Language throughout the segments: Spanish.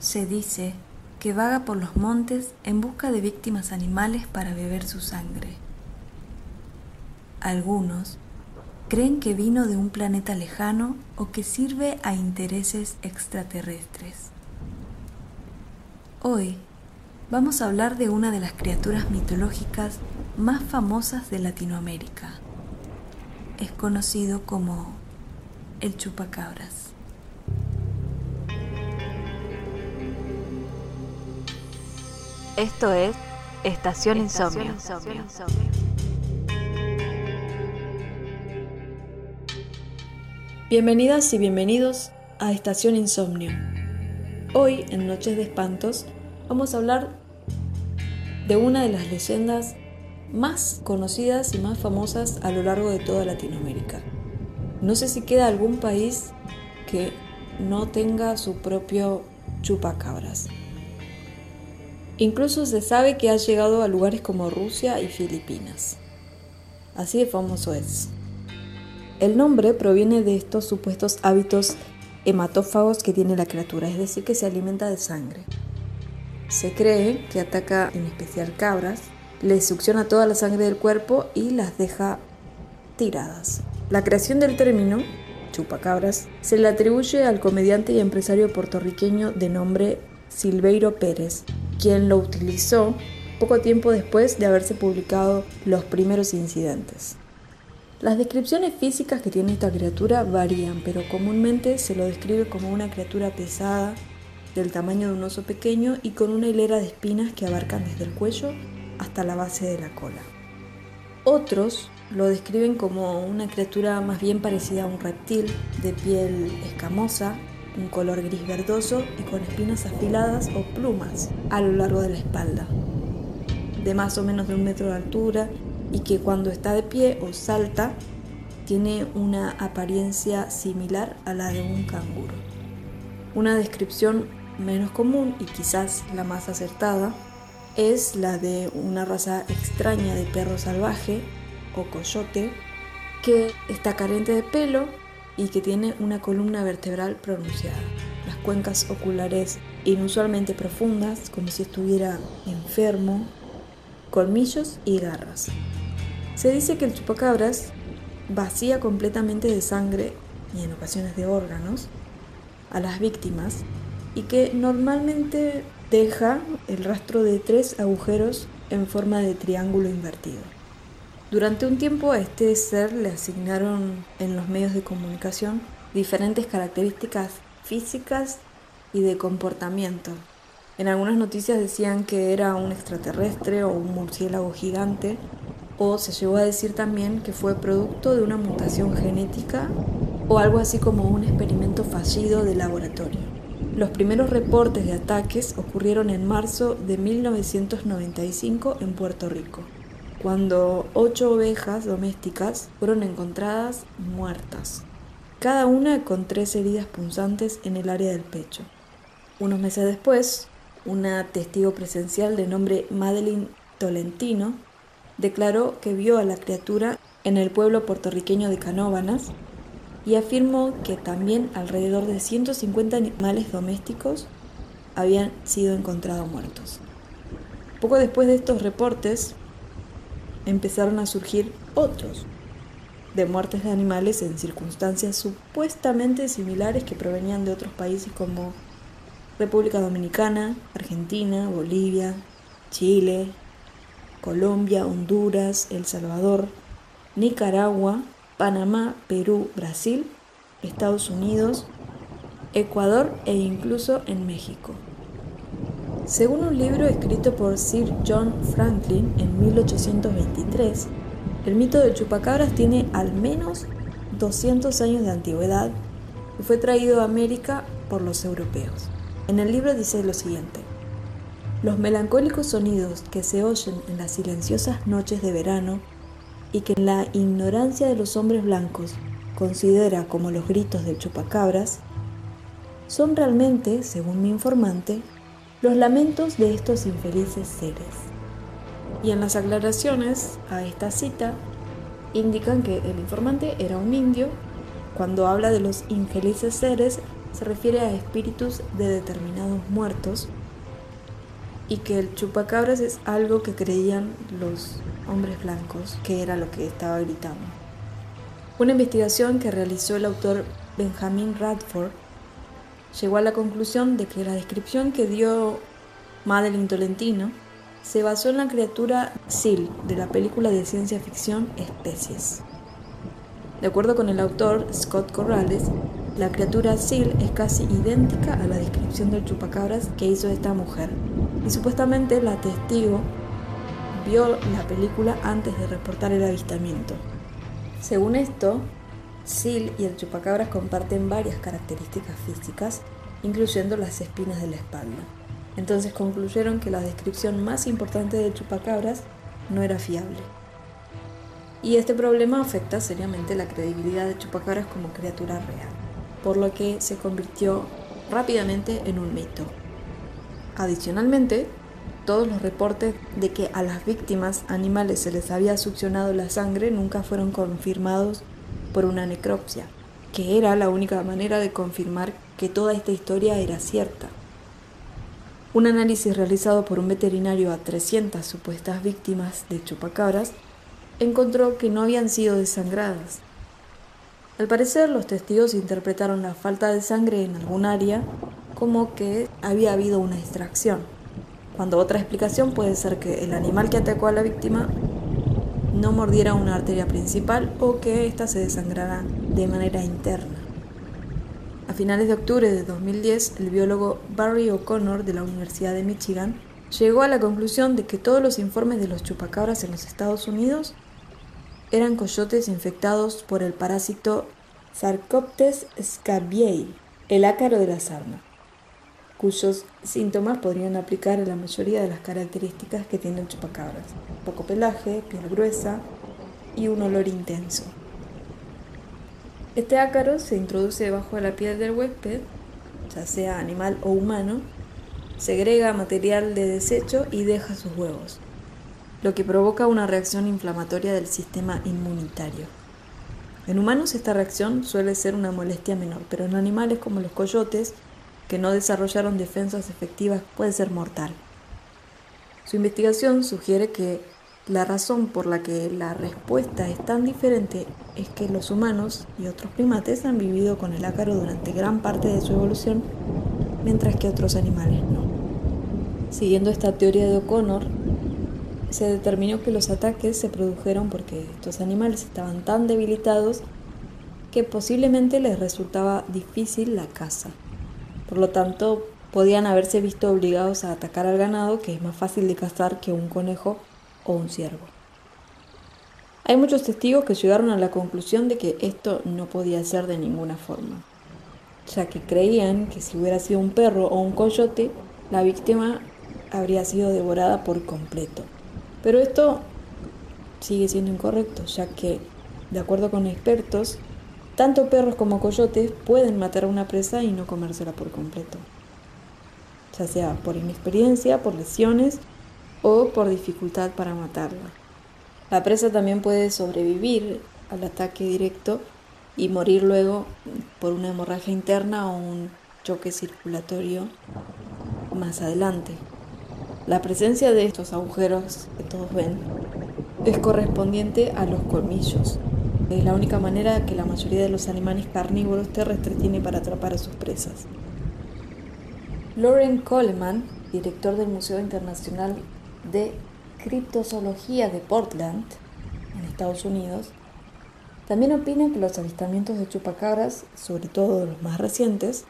Se dice que vaga por los montes en busca de víctimas animales para beber su sangre. Algunos creen que vino de un planeta lejano o que sirve a intereses extraterrestres. Hoy vamos a hablar de una de las criaturas mitológicas más famosas de Latinoamérica. Es conocido como el chupacabras. Esto es Estación, Insomnio. Bienvenidas y bienvenidos a Estación Insomnio. Hoy, en Noches de Espantos, vamos a hablar de una de las leyendas más conocidas y más famosas a lo largo de toda Latinoamérica. No sé si queda algún país que no tenga su propio chupacabras. Incluso se sabe que ha llegado a lugares como Rusia y Filipinas. Así de famoso es. El nombre proviene de estos supuestos hábitos hematófagos que tiene la criatura, es decir, que se alimenta de sangre. Se cree que ataca en especial cabras, les succiona toda la sangre del cuerpo y las deja tiradas. La creación del término, chupacabras, se le atribuye al comediante y empresario puertorriqueño de nombre Silveiro Pérez, quien lo utilizó poco tiempo después de haberse publicado los primeros incidentes. Las descripciones físicas que tiene esta criatura varían, pero comúnmente se lo describe como una criatura pesada, del tamaño de un oso pequeño y con una hilera de espinas que abarcan desde el cuello hasta la base de la cola. Otros lo describen como una criatura más bien parecida a un reptil, de piel escamosa, un color gris verdoso y con espinas afiladas o plumas a lo largo de la espalda, de más o menos de un metro de altura y que cuando está de pie o salta tiene una apariencia similar a la de un canguro. Una descripción menos común y quizás la más acertada es la de una raza extraña de perro salvaje o coyote que está carente de pelo y que tiene una columna vertebral pronunciada. Las cuencas oculares inusualmente profundas, como si estuviera enfermo, colmillos y garras. Se dice que el chupacabras vacía completamente de sangre y en ocasiones de órganos a las víctimas y que normalmente deja el rastro de tres agujeros en forma de triángulo invertido. Durante un tiempo a este ser le asignaron en los medios de comunicación diferentes características físicas y de comportamiento. En algunas noticias decían que era un extraterrestre o un murciélago gigante, o se llegó a decir también que fue producto de una mutación genética o algo así como un experimento fallido de laboratorio. Los primeros reportes de ataques ocurrieron en marzo de 1995 en Puerto Rico cuando ocho ovejas domésticas fueron encontradas muertas, cada una con tres heridas punzantes en el área del pecho. Unos meses después, una testigo presencial de nombre Madeline Tolentino declaró que vio a la criatura en el pueblo puertorriqueño de Canóbanas y afirmó que también alrededor de 150 animales domésticos habían sido encontrados muertos. Poco después de estos reportes, empezaron a surgir otros de muertes de animales en circunstancias supuestamente similares que provenían de otros países como República Dominicana, Argentina, Bolivia, Chile, Colombia, Honduras, El Salvador, Nicaragua, Panamá, Perú, Brasil, Estados Unidos, Ecuador e incluso en México. Según un libro escrito por Sir John Franklin en 1823, el mito del chupacabras tiene al menos 200 años de antigüedad y fue traído a América por los europeos. En el libro dice lo siguiente. Los melancólicos sonidos que se oyen en las silenciosas noches de verano y que en la ignorancia de los hombres blancos considera como los gritos del chupacabras, son realmente, según mi informante, los lamentos de estos infelices seres. Y en las aclaraciones a esta cita indican que el informante era un indio. Cuando habla de los infelices seres, se refiere a espíritus de determinados muertos y que el chupacabras es algo que creían los hombres blancos, que era lo que estaba gritando. Una investigación que realizó el autor Benjamin Radford llegó a la conclusión de que la descripción que dio Madeline Tolentino se basó en la criatura Seal de la película de ciencia ficción Especies. De acuerdo con el autor Scott Corrales, la criatura Seal es casi idéntica a la descripción del chupacabras que hizo esta mujer, y supuestamente la testigo vio la película antes de reportar el avistamiento. Según esto, Seal y el chupacabras comparten varias características físicas, incluyendo las espinas de la espalda. Entonces concluyeron que la descripción más importante del chupacabras no era fiable. Y este problema afecta seriamente la credibilidad de chupacabras como criatura real, por lo que se convirtió rápidamente en un mito. Adicionalmente, todos los reportes de que a las víctimas animales se les había succionado la sangre nunca fueron confirmados por una necropsia, que era la única manera de confirmar que toda esta historia era cierta. Un análisis realizado por un veterinario a 300 supuestas víctimas de chupacabras encontró que no habían sido desangradas. Al parecer, los testigos interpretaron la falta de sangre en algún área como que había habido una extracción, cuando otra explicación puede ser que el animal que atacó a la víctima no mordiera una arteria principal o que ésta se desangrara de manera interna. A finales de octubre de 2010, el biólogo Barry O'Connor de la Universidad de Michigan llegó a la conclusión de que todos los informes de los chupacabras en los Estados Unidos eran coyotes infectados por el parásito Sarcoptes scabiei, el ácaro de la sarna, cuyos síntomas podrían aplicar a la mayoría de las características que tiene el chupacabras: poco pelaje, piel gruesa y un olor intenso. Este ácaro se introduce debajo de la piel del huésped, ya sea animal o humano, segrega material de desecho y deja sus huevos, lo que provoca una reacción inflamatoria del sistema inmunitario. En humanos esta reacción suele ser una molestia menor, pero en animales como los coyotes, que no desarrollaron defensas efectivas, puede ser mortal. Su investigación sugiere que la razón por la que la respuesta es tan diferente es que los humanos y otros primates han vivido con el ácaro durante gran parte de su evolución, mientras que otros animales no. Siguiendo esta teoría de O'Connor, se determinó que los ataques se produjeron porque estos animales estaban tan debilitados que posiblemente les resultaba difícil la caza. Por lo tanto, podían haberse visto obligados a atacar al ganado, que es más fácil de cazar que un conejo o un ciervo. Hay muchos testigos que llegaron a la conclusión de que esto no podía ser de ninguna forma, ya que creían que si hubiera sido un perro o un coyote, la víctima habría sido devorada por completo. Pero esto sigue siendo incorrecto, ya que, de acuerdo con expertos, tanto perros como coyotes pueden matar a una presa y no comérsela por completo, ya sea por inexperiencia, por lesiones o por dificultad para matarla. La presa también puede sobrevivir al ataque directo y morir luego por una hemorragia interna o un choque circulatorio más adelante. La presencia de estos agujeros que todos ven es correspondiente a los colmillos. Es la única manera que la mayoría de los animales carnívoros terrestres tiene para atrapar a sus presas. Lauren Coleman, director del Museo Internacional de Criptozoología de Portland, en Estados Unidos, también opina que los avistamientos de chupacabras, sobre todo los más recientes,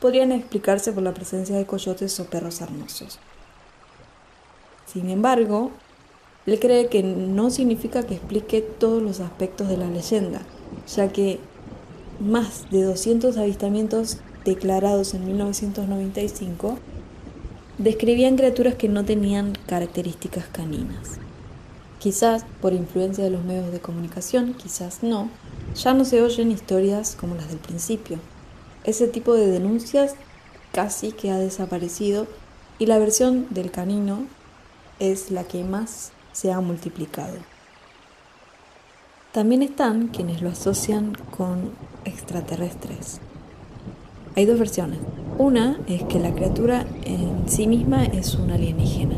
podrían explicarse por la presencia de coyotes o perros arnosos. Sin embargo, él cree que no significa que explique todos los aspectos de la leyenda, ya que más de 200 avistamientos declarados en 1995 describían criaturas que no tenían características caninas. Quizás por influencia de los medios de comunicación, quizás no, ya no se oyen historias como las del principio. Ese tipo de denuncias casi que ha desaparecido y la versión del canino es la que más se ha multiplicado. También están quienes lo asocian con extraterrestres. Hay dos versiones. Una es que la criatura en sí misma es un alienígena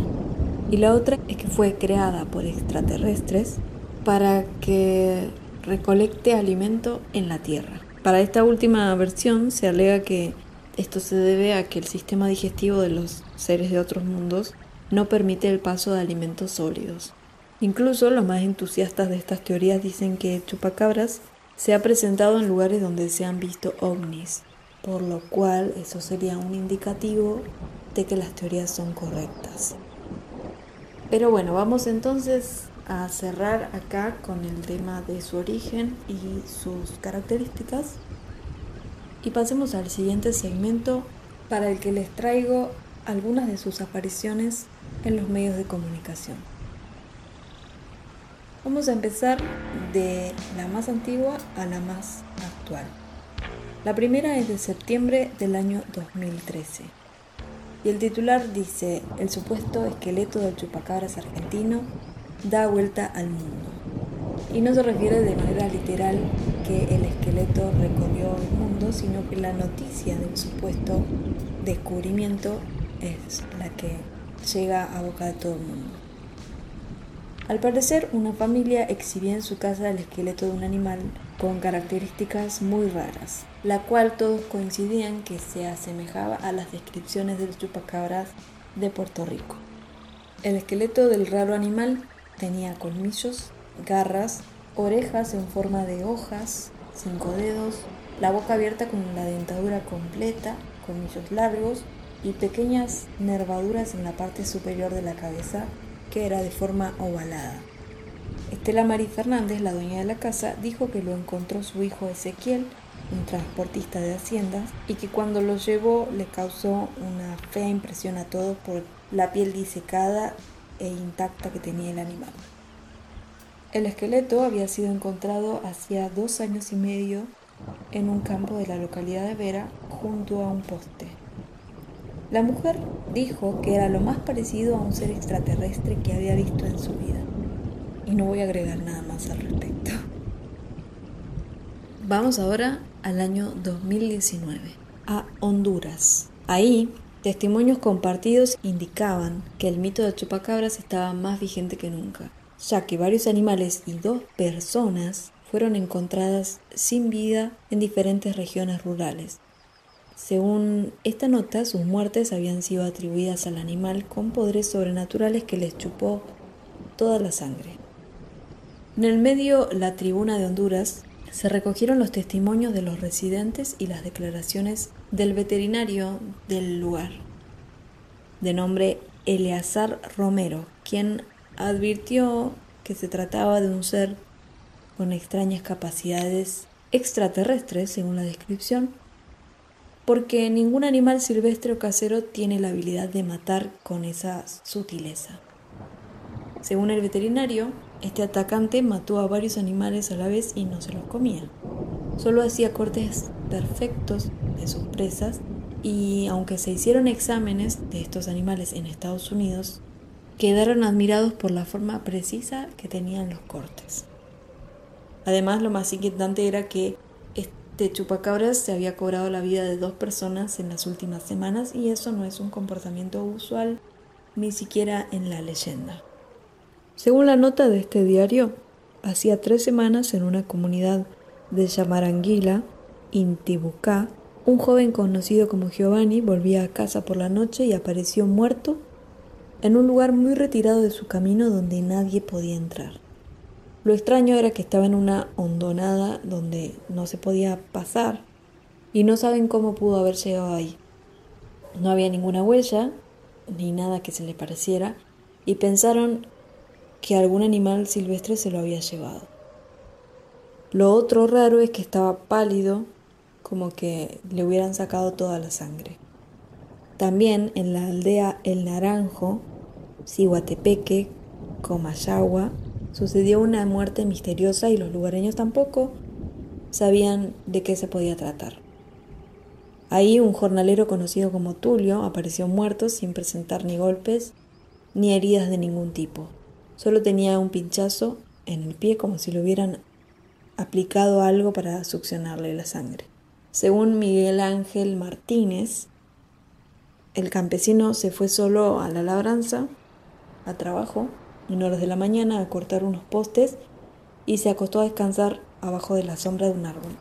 y la otra es que fue creada por extraterrestres para que recolecte alimento en la Tierra. Para esta última versión se alega que esto se debe a que el sistema digestivo de los seres de otros mundos no permite el paso de alimentos sólidos. Incluso los más entusiastas de estas teorías dicen que chupacabras se ha presentado en lugares donde se han visto ovnis, por lo cual eso sería un indicativo de que las teorías son correctas. Pero bueno, vamos entonces a cerrar acá con el tema de su origen y sus características. Y pasemos al siguiente segmento para el que les traigo algunas de sus apariciones en los medios de comunicación. Vamos a empezar de la más antigua a la más actual. La primera es de septiembre del año 2013 y el titular dice, el supuesto esqueleto del chupacabras argentino da vuelta al mundo. Y no se refiere de manera literal que el esqueleto recorrió el mundo, sino que la noticia del supuesto descubrimiento es la que llega a boca de todo el mundo. Al parecer, una familia exhibía en su casa el esqueleto de un animal con características muy raras, la cual todos coincidían que se asemejaba a las descripciones del chupacabras de Puerto Rico. El esqueleto del raro animal tenía colmillos, garras, orejas en forma de hojas, cinco dedos, la boca abierta con la dentadura completa, colmillos largos y pequeñas nervaduras en la parte superior de la cabeza que era de forma ovalada. Estela María Fernández, la dueña de la casa, dijo que lo encontró su hijo Ezequiel, un transportista de haciendas, y que cuando lo llevó le causó una fea impresión a todos por la piel disecada e intacta que tenía el animal. El esqueleto había sido encontrado hacía dos años y medio en un campo de la localidad de Vera junto a un poste. La mujer dijo que era lo más parecido a un ser extraterrestre que había visto en su vida. Y no voy a agregar nada más al respecto. Vamos ahora al año 2019, a Honduras. Ahí, testimonios compartidos indicaban que el mito de chupacabras estaba más vigente que nunca, ya que varios animales y dos personas fueron encontradas sin vida en diferentes regiones rurales, según esta nota, sus muertes habían sido atribuidas al animal con poderes sobrenaturales que les chupó toda la sangre. En el medio La Tribuna de Honduras se recogieron los testimonios de los residentes y las declaraciones del veterinario del lugar, de nombre Eleazar Romero, quien advirtió que se trataba de un ser con extrañas capacidades extraterrestres, según la descripción, porque ningún animal silvestre o casero tiene la habilidad de matar con esa sutileza. Según el veterinario, este atacante mató a varios animales a la vez y no se los comía. Solo hacía cortes perfectos de sus presas y aunque se hicieron exámenes de estos animales en Estados Unidos, quedaron admirados por la forma precisa que tenían los cortes. Además, lo más inquietante era que de chupacabras se había cobrado la vida de dos personas en las últimas semanas y eso no es un comportamiento usual ni siquiera en la leyenda. Según la nota de este diario, hacía tres semanas en una comunidad de Yamaranguila, Intibucá, un joven conocido como Giovanni volvía a casa por la noche y apareció muerto en un lugar muy retirado de su camino donde nadie podía entrar. Lo extraño era que estaba en una hondonada donde no se podía pasar y no saben cómo pudo haber llegado ahí. No había ninguna huella ni nada que se le pareciera y pensaron que algún animal silvestre se lo había llevado. Lo otro raro es que estaba pálido, como que le hubieran sacado toda la sangre. También en la aldea El Naranjo, Cihuatepeque, Comayagua, sucedió una muerte misteriosa y los lugareños tampoco sabían de qué se podía tratar. Ahí un jornalero conocido como Tulio apareció muerto sin presentar ni golpes ni heridas de ningún tipo. Solo tenía un pinchazo en el pie como si le hubieran aplicado algo para succionarle la sangre. Según Miguel Ángel Martínez, el campesino se fue solo a la labranza, a trabajo, en horas de la mañana a cortar unos postes y se acostó a descansar abajo de la sombra de un árbol.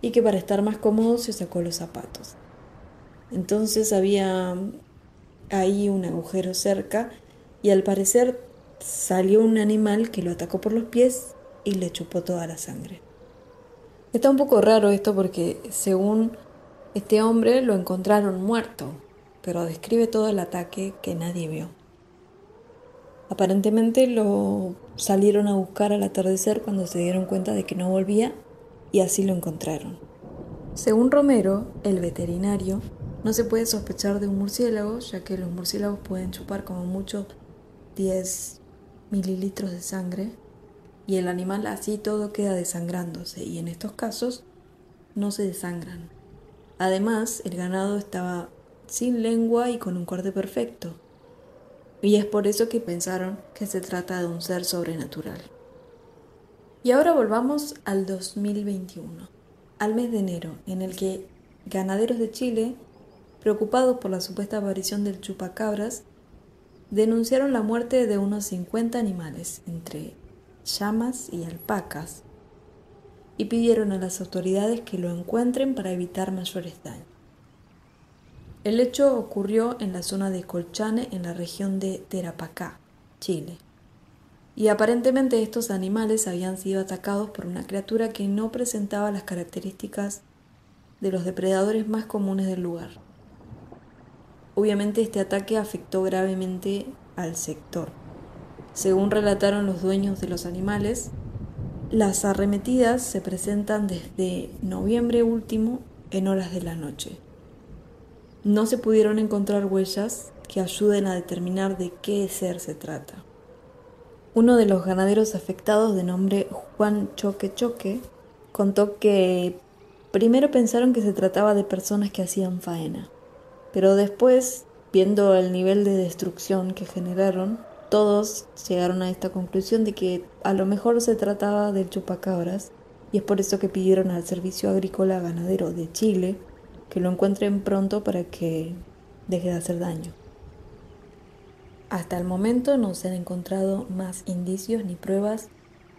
Y que para estar más cómodo se sacó los zapatos. Entonces había ahí un agujero cerca y al parecer salió un animal que lo atacó por los pies y le chupó toda la sangre. Está un poco raro esto porque según este hombre lo encontraron muerto, pero describe todo el ataque que nadie vio. Aparentemente lo salieron a buscar al atardecer cuando se dieron cuenta de que no volvía y así lo encontraron. Según Romero, el veterinario, no se puede sospechar de un murciélago, ya que los murciélagos pueden chupar como mucho 10 mililitros de sangre y el animal así todo queda desangrándose y en estos casos no se desangran. Además, el ganado estaba sin lengua y con un corte perfecto. Y es por eso que pensaron que se trata de un ser sobrenatural. Y ahora volvamos al 2021, al mes de enero, en el que ganaderos de Chile, preocupados por la supuesta aparición del chupacabras, denunciaron la muerte de unos 50 animales, entre llamas y alpacas, y pidieron a las autoridades que lo encuentren para evitar mayores daños. El hecho ocurrió en la zona de Colchane, en la región de Terapacá, Chile. Y aparentemente estos animales habían sido atacados por una criatura que no presentaba las características de los depredadores más comunes del lugar. Obviamente este ataque afectó gravemente al sector. Según relataron los dueños de los animales, las arremetidas se presentan desde noviembre último en horas de la noche. No se pudieron encontrar huellas que ayuden a determinar de qué ser se trata. Uno de los ganaderos afectados, de nombre Juan Choque Choque, contó que primero pensaron que se trataba de personas que hacían faena, pero después, viendo el nivel de destrucción que generaron, todos llegaron a esta conclusión de que a lo mejor se trataba del chupacabras y es por eso que pidieron al Servicio Agrícola Ganadero de Chile que lo encuentren pronto para que deje de hacer daño. Hasta el momento no se han encontrado más indicios ni pruebas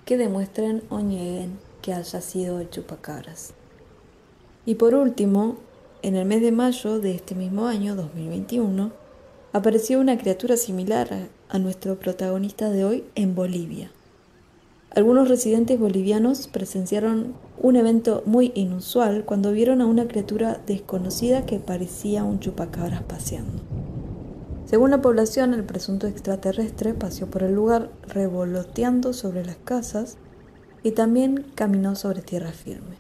que demuestren o nieguen que haya sido el chupacabras. Y por último, en el mes de mayo de este mismo año, 2021, apareció una criatura similar a nuestro protagonista de hoy en Bolivia. Algunos residentes bolivianos presenciaron un evento muy inusual cuando vieron a una criatura desconocida que parecía un chupacabras paseando. Según la población, el presunto extraterrestre paseó por el lugar revoloteando sobre las casas y también caminó sobre tierra firme.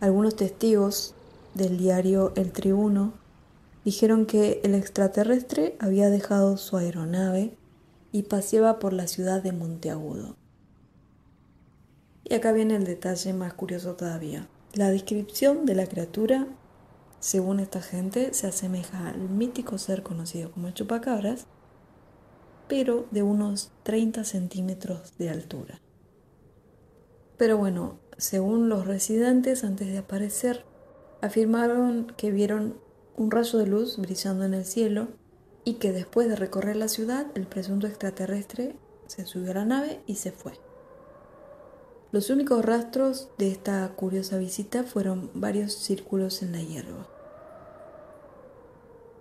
Algunos testigos del diario El Tribuno dijeron que el extraterrestre había dejado su aeronave y paseaba por la ciudad de Monteagudo. Y acá viene el detalle más curioso todavía. La descripción de la criatura, según esta gente, se asemeja al mítico ser conocido como el chupacabras, pero de unos 30 centímetros de altura. Pero bueno, según los residentes, antes de aparecer, afirmaron que vieron un rayo de luz brillando en el cielo y que después de recorrer la ciudad el presunto extraterrestre se subió a la nave y se fue. Los únicos rastros de esta curiosa visita fueron varios círculos en la hierba.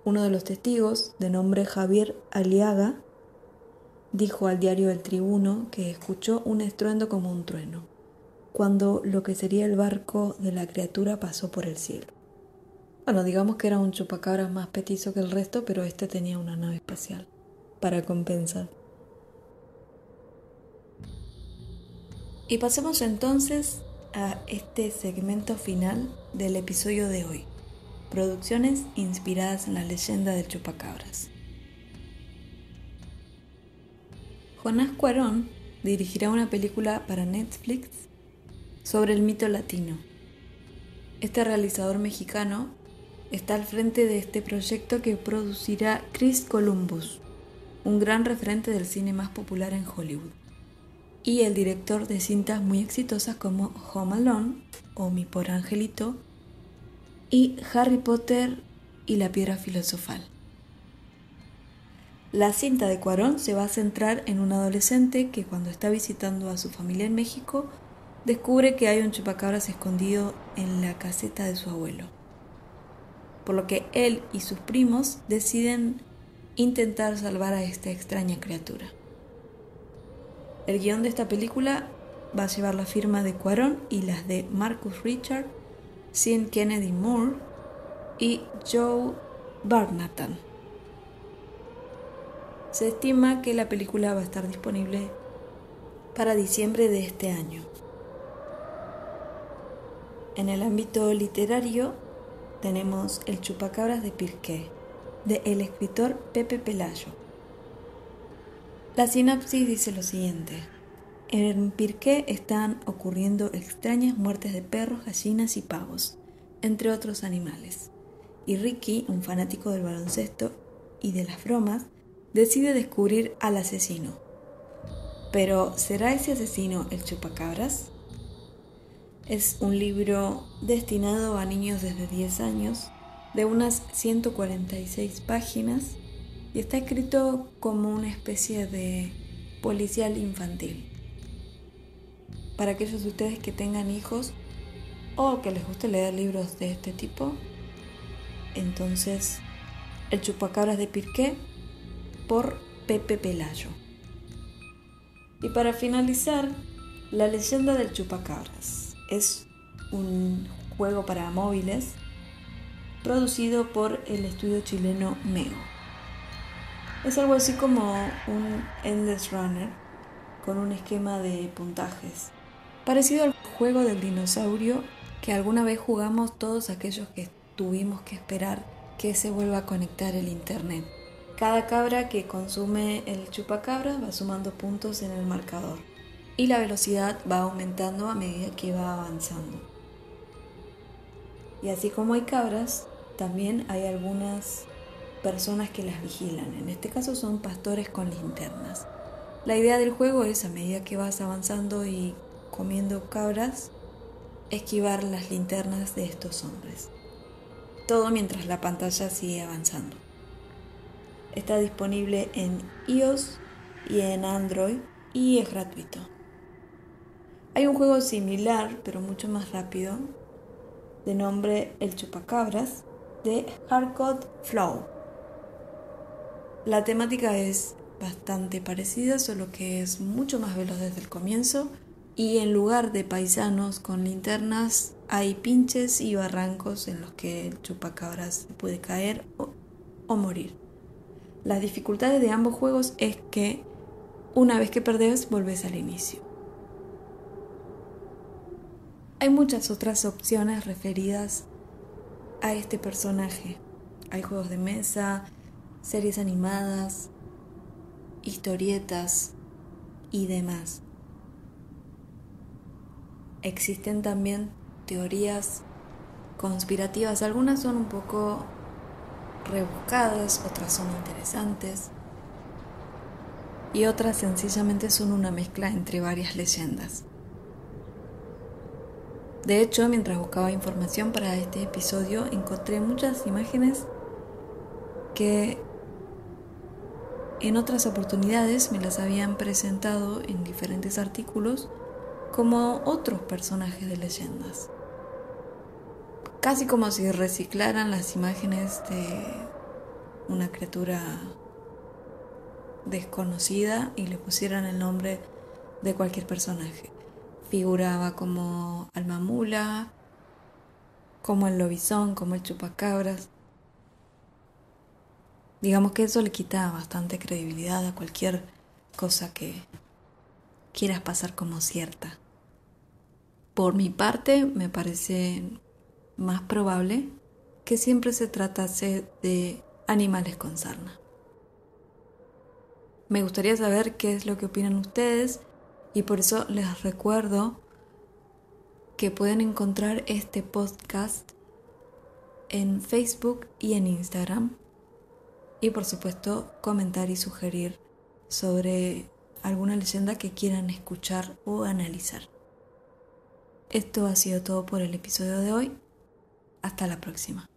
Uno de los testigos, de nombre Javier Aliaga, dijo al diario El Tribuno que escuchó un estruendo como un trueno, cuando lo que sería el barco de la criatura pasó por el cielo. Bueno, digamos que era un chupacabras más petizo que el resto, pero este tenía una nave espacial para compensar. Y pasemos entonces a este segmento final del episodio de hoy. Producciones inspiradas en la leyenda del chupacabras. Jonás Cuarón dirigirá una película para Netflix sobre el mito latino. Este realizador mexicano está al frente de este proyecto que producirá Chris Columbus, un gran referente del cine más popular en Hollywood. Y el director de cintas muy exitosas como Home Alone o Mi por Angelito y Harry Potter y la Piedra Filosofal. La cinta de Cuarón se va a centrar en un adolescente que cuando está visitando a su familia en México descubre que hay un chupacabras escondido en la caseta de su abuelo. Por lo que él y sus primos deciden intentar salvar a esta extraña criatura. El guion de esta película va a llevar la firma de Cuarón y las de Marcus Richard, Sean Kennedy Moore y Joe Barnatan. Se estima que la película va a estar disponible para diciembre de este año. En el ámbito literario tenemos El chupacabras de Pirqué, de el escritor Pepe Pelayo. La sinapsis dice lo siguiente. En Pirqué están ocurriendo extrañas muertes de perros, gallinas y pavos, entre otros animales. Y Ricky, un fanático del baloncesto y de las bromas, decide descubrir al asesino. Pero, ¿será ese asesino el chupacabras? Es un libro destinado a niños desde 10 años, de unas 146 páginas, y está escrito como una especie de policial infantil. Para aquellos de ustedes que tengan hijos o que les guste leer libros de este tipo, entonces El chupacabras de Pirqué por Pepe Pelayo. Y para finalizar, La leyenda del chupacabras. Es un juego para móviles producido por el estudio chileno Meo. Es algo así como un Endless Runner con un esquema de puntajes, parecido al juego del dinosaurio que alguna vez jugamos todos aquellos que tuvimos que esperar que se vuelva a conectar el internet. Cada cabra que consume el chupacabra va sumando puntos en el marcador y la velocidad va aumentando a medida que va avanzando. Y así como hay cabras, también hay algunas personas que las vigilan. En este caso son pastores con linternas. La idea del juego es a medida que vas avanzando y comiendo cabras, esquivar las linternas de estos hombres. Todo mientras la pantalla sigue avanzando. Está disponible en iOS y en Android y es gratuito. Hay un juego similar, pero mucho más rápido, de nombre El Chupacabras, de Hardcode Flow. La temática es bastante parecida, solo que es mucho más veloz desde el comienzo y en lugar de paisanos con linternas hay pinches y barrancos en los que el chupacabras puede caer o, morir. Las dificultades de ambos juegos es que una vez que perdés volvés al inicio. Hay muchas otras opciones referidas a este personaje. Hay juegos de mesa, series animadas, historietas y demás. Existen también teorías conspirativas, algunas son un poco rebuscadas, otras son interesantes y otras sencillamente son una mezcla entre varias leyendas. De hecho, mientras buscaba información para este episodio, encontré muchas imágenes que en otras oportunidades me las habían presentado en diferentes artículos como otros personajes de leyendas casi como si reciclaran las imágenes de una criatura desconocida y le pusieran el nombre de cualquier personaje. Figuraba como Almamula, como el lobizón, como el chupacabras. Digamos que eso le quita bastante credibilidad a cualquier cosa que quieras pasar como cierta. Por mi parte, me parece más probable que siempre se tratase de animales con sarna. Me gustaría saber qué es lo que opinan ustedes y por eso les recuerdo que pueden encontrar este podcast en Facebook y en Instagram y por supuesto comentar y sugerir sobre alguna leyenda que quieran escuchar o analizar. Esto ha sido todo por el episodio de hoy. Hasta la próxima.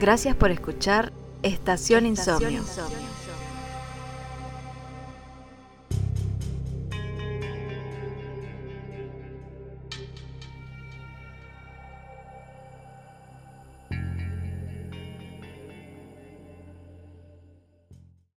Gracias por escuchar Estación Insomnio.